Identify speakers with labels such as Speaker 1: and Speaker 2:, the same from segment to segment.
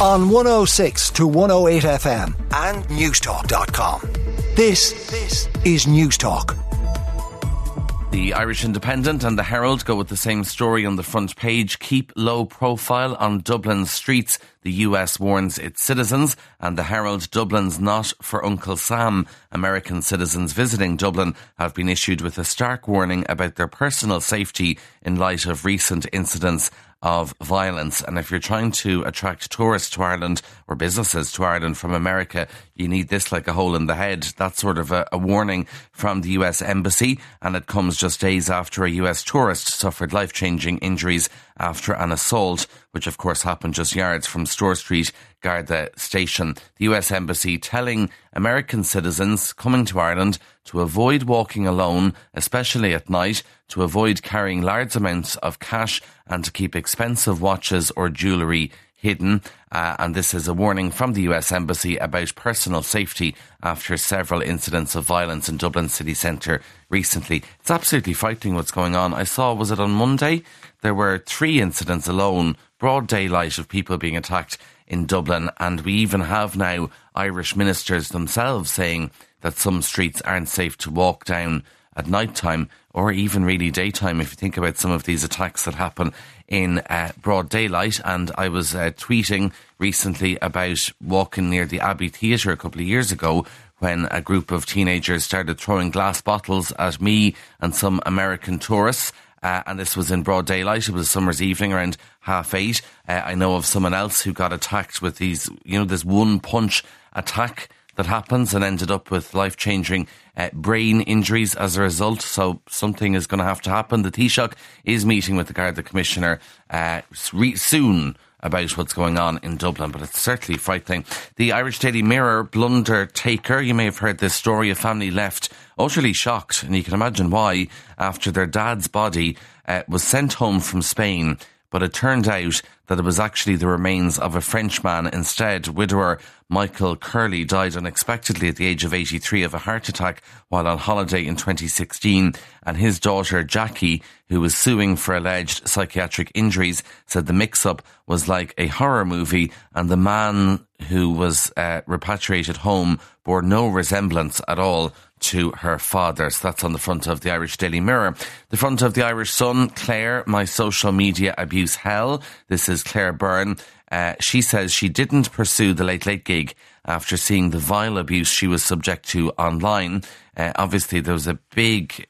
Speaker 1: on 106 to 108 FM and Newstalk.com. This, this is Newstalk.
Speaker 2: The Irish Independent and the Herald go with the same story on the front page. Keep low profile on Dublin's streets. The US warns its citizens, and the Herald Dublin's not for Uncle Sam. American citizens visiting Dublin have been issued with a stark warning about their personal safety in light of recent incidents of violence. And if you're trying to attract tourists to Ireland or businesses to Ireland from America, you need this like a hole in the head. That's sort of a, a warning from the US Embassy. And it comes just days after a US tourist suffered life changing injuries after an assault, which of course happened just yards from Store Street Garda Station. The US Embassy telling American citizens coming to Ireland to avoid walking alone, especially at night, to avoid carrying large amounts of cash and to keep expensive watches or jewellery hidden. Uh, and this is a warning from the US Embassy about personal safety after several incidents of violence in Dublin city centre recently. It's absolutely frightening what's going on. I saw, was it on Monday? There were three incidents alone, broad daylight of people being attacked in Dublin. And we even have now Irish ministers themselves saying that some streets aren't safe to walk down at night time or even really daytime if you think about some of these attacks that happen in uh, broad daylight. And I was uh, tweeting recently about walking near the Abbey Theatre a couple of years ago when a group of teenagers started throwing glass bottles at me and some American tourists. Uh, and this was in broad daylight. It was a summer's evening around half eight. Uh, I know of someone else who got attacked with these, you know, this one punch attack that happens and ended up with life changing uh, brain injuries as a result. So something is going to have to happen. The Taoiseach is meeting with the Garda Commissioner uh, re- soon about what's going on in Dublin, but it's certainly frightening. The Irish Daily Mirror blunder taker, you may have heard this story, a family left utterly shocked, and you can imagine why, after their dad's body uh, was sent home from Spain but it turned out that it was actually the remains of a Frenchman instead. Widower Michael Curley died unexpectedly at the age of 83 of a heart attack while on holiday in 2016, and his daughter Jackie, who was suing for alleged psychiatric injuries, said the mix-up was like a horror movie, and the man who was uh, repatriated home bore no resemblance at all to her father. So that's on the front of the Irish Daily Mirror. The front of the Irish Sun, Claire, my social media abuse hell. This is Claire Byrne. Uh, she says she didn't pursue the Late Late gig after seeing the vile abuse she was subject to online. Uh, obviously, there was a big,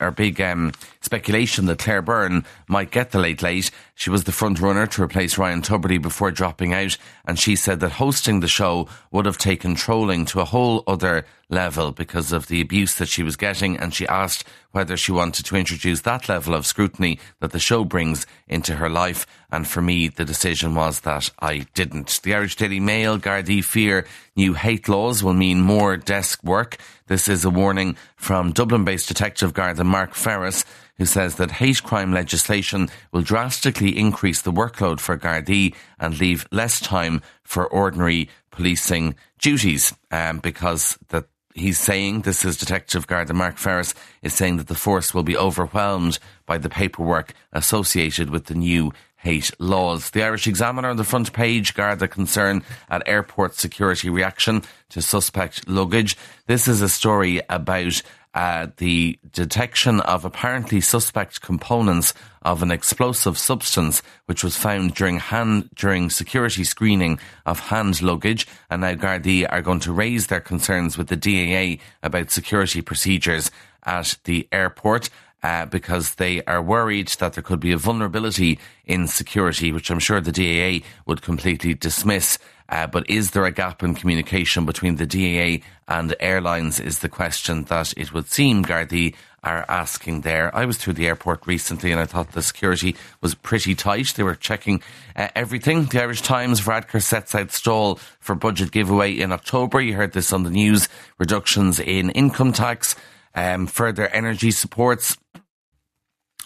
Speaker 2: or big um, speculation that Claire Byrne might get the late late. She was the front runner to replace Ryan Tubridy before dropping out, and she said that hosting the show would have taken trolling to a whole other level because of the abuse that she was getting, and she asked whether she wanted to introduce that level of scrutiny that the show brings into her life. And for me, the decision was that I didn't. The Irish Daily Mail, Gardaí fear new hate laws will mean more desk work. This is a warning from Dublin based detective Garda Mark Ferris, who says that hate crime legislation will drastically increase the workload for Gardaí and leave less time for ordinary policing duties um, because that he's saying, this is Detective Garda Mark Ferris, is saying that the force will be overwhelmed by the paperwork associated with the new hate laws. The Irish Examiner on the front page, Garda concern at airport security reaction to suspect luggage. This is a story about uh, the detection of apparently suspect components of an explosive substance which was found during hand during security screening of hand luggage and now Gardaí are going to raise their concerns with the DAA about security procedures at the airport uh, because they are worried that there could be a vulnerability in security, which I'm sure the DAA would completely dismiss. Uh, but is there a gap in communication between the DAA and airlines? Is the question that it would seem Gardaí are asking there. I was through the airport recently and I thought the security was pretty tight. They were checking uh, everything. The Irish Times, Varadkar sets out stall for budget giveaway in October. You heard this on the news. Reductions in income tax, um, further energy supports.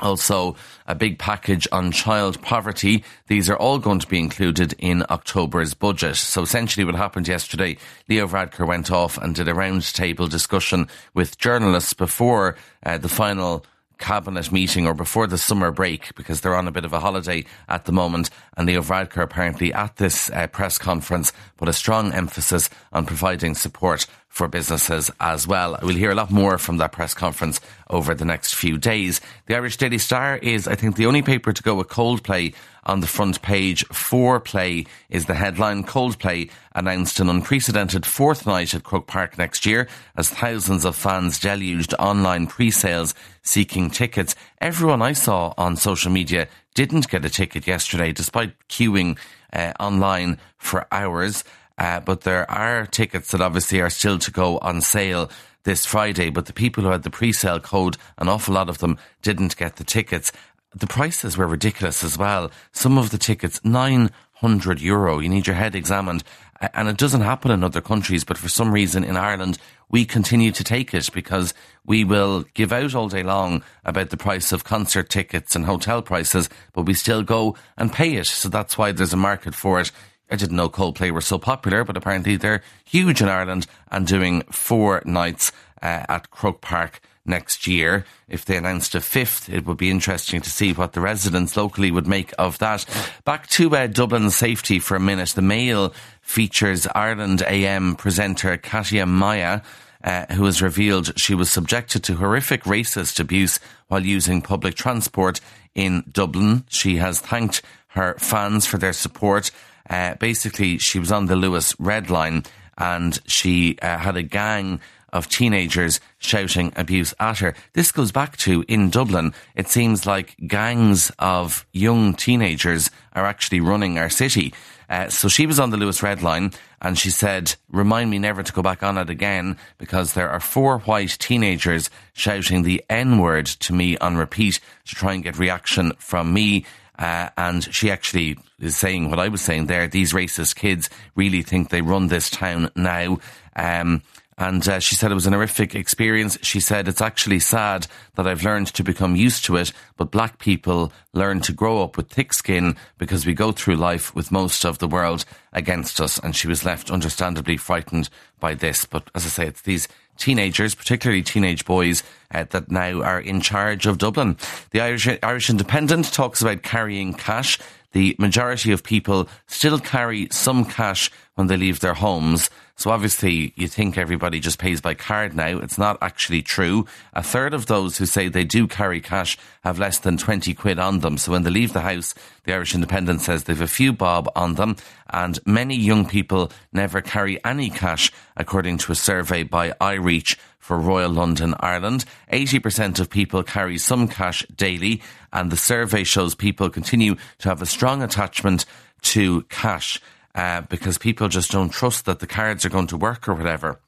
Speaker 2: Also, a big package on child poverty. These are all going to be included in October's budget. So essentially what happened yesterday, Leo Varadkar went off and did a roundtable discussion with journalists before uh, the final cabinet meeting or before the summer break because they're on a bit of a holiday at the moment. And Leo Varadkar apparently at this uh, press conference put a strong emphasis on providing support for businesses as well. We'll hear a lot more from that press conference over the next few days. The Irish Daily Star is, I think, the only paper to go with Coldplay on the front page. Foreplay is the headline. Coldplay announced an unprecedented fourth night at Croke Park next year as thousands of fans deluged online pre-sales seeking tickets. Everyone I saw on social media didn't get a ticket yesterday despite queuing uh, online for hours. Uh, but there are tickets that obviously are still to go on sale this Friday. But the people who had the pre-sale code, an awful lot of them didn't get the tickets. The prices were ridiculous as well. Some of the tickets, 900 euro. You need your head examined. And it doesn't happen in other countries, but for some reason in Ireland, we continue to take it because we will give out all day long about the price of concert tickets and hotel prices, but we still go and pay it. So that's why there's a market for it. I didn't know Coldplay were so popular, but apparently they're huge in Ireland and doing four nights uh, at Croke Park next year. If they announced a fifth, it would be interesting to see what the residents locally would make of that. Back to uh, Dublin safety for a minute. The Mail features Ireland AM presenter Katja Mia. Uh, who has revealed she was subjected to horrific racist abuse while using public transport in Dublin. She has thanked her fans for their support uh, basically, she was on the Luas Red Line and she uh, had a gang of teenagers shouting abuse at her. This goes back to in Dublin. It seems like gangs of young teenagers are actually running our city. Uh, so she was on the Luas Red Line and she said, remind me never to go back on it again because there are four white teenagers shouting the N word to me on repeat to try and get reaction from me. Uh, and she actually is saying what I was saying there. These racist kids really think they run this town now. Um, and uh, she said it was an horrific experience. She said it's actually sad that I've learned to become used to it, but black people learn to grow up with thick skin because we go through life with most of the world against us. And she was left understandably frightened by this. But as I say, it's these teenagers, particularly teenage boys, uh, that now are in charge of Dublin. The Irish, Irish Independent talks about carrying cash. The majority of people still carry some cash when they leave their homes. So obviously you think everybody just pays by card now. It's not actually true. A third of those who say they do carry cash have less than 20 quid on them. So when they leave the house, the Irish Independent says they've a few bob on them and many young people never carry any cash according to a survey by iReach for Royal London, Ireland. 80% of people carry some cash daily and the survey shows people continue to have a strong attachment to cash uh, because people just don't trust that the cards are going to work or whatever.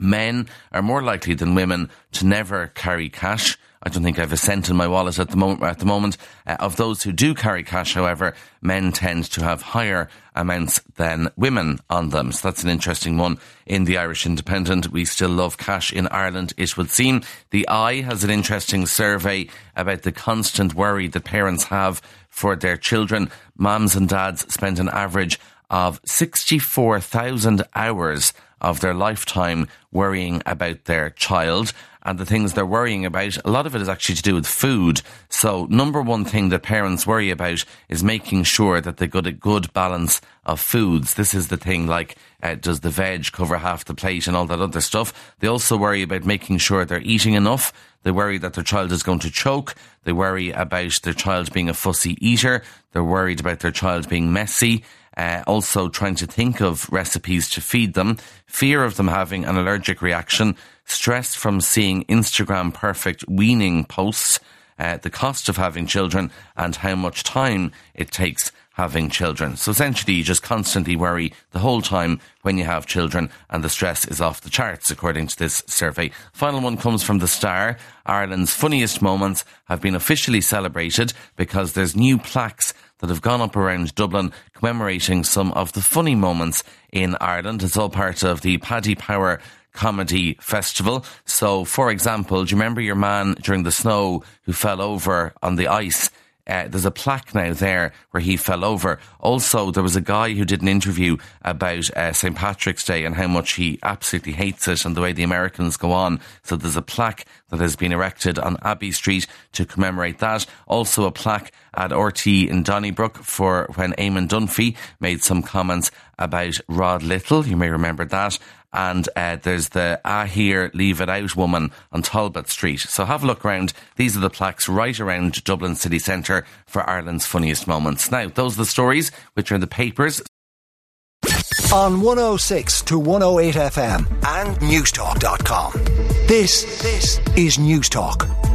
Speaker 2: Men are more likely than women to never carry cash. I don't think I have a cent in my wallet at the moment. At the moment, uh, of those who do carry cash, however, men tend to have higher amounts than women on them. So that's an interesting one in the Irish Independent. We still love cash in Ireland. It would seem the Eye has an interesting survey about the constant worry that parents have for their children. Moms and dads spend an average of 64,000 hours of their lifetime worrying about their child and the things they're worrying about, a lot of it is actually to do with food. So, number one thing that parents worry about is making sure that they get a good balance of foods. This is the thing like, uh, does the veg cover half the plate and all that other stuff? They also worry about making sure they're eating enough. They worry that their child is going to choke. They worry about their child being a fussy eater. They're worried about their child being messy uh, also trying to think of recipes to feed them, fear of them having an allergic reaction, stress from seeing Instagram perfect weaning posts, uh, the cost of having children, and how much time it takes having children. So essentially, you just constantly worry the whole time when you have children, and the stress is off the charts, according to this survey. Final one comes from the Star. Ireland's funniest moments have been officially celebrated because there's new plaques that have gone up around Dublin commemorating some of the funny moments in Ireland. It's all part of the Paddy Power Comedy Festival. So, for example, do you remember your man during the snow who fell over on the ice uh, there's a plaque now there where he fell over. Also, there was a guy who did an interview about uh, St. Patrick's Day and how much he absolutely hates it and the way the Americans go on. So there's a plaque that has been erected on Abbey Street to commemorate that. Also, a plaque at RTÉ in Donnybrook for when Eamon Dunphy made some comments about Rod Little. You may remember that and uh, there's the Ah Here, Leave It Out woman on Talbot Street. So have a look around. These are the plaques right around Dublin city centre for Ireland's funniest moments. Now, those are the stories which are in the papers.
Speaker 1: On 106 to 108 FM and Newstalk.com. This, this is Newstalk.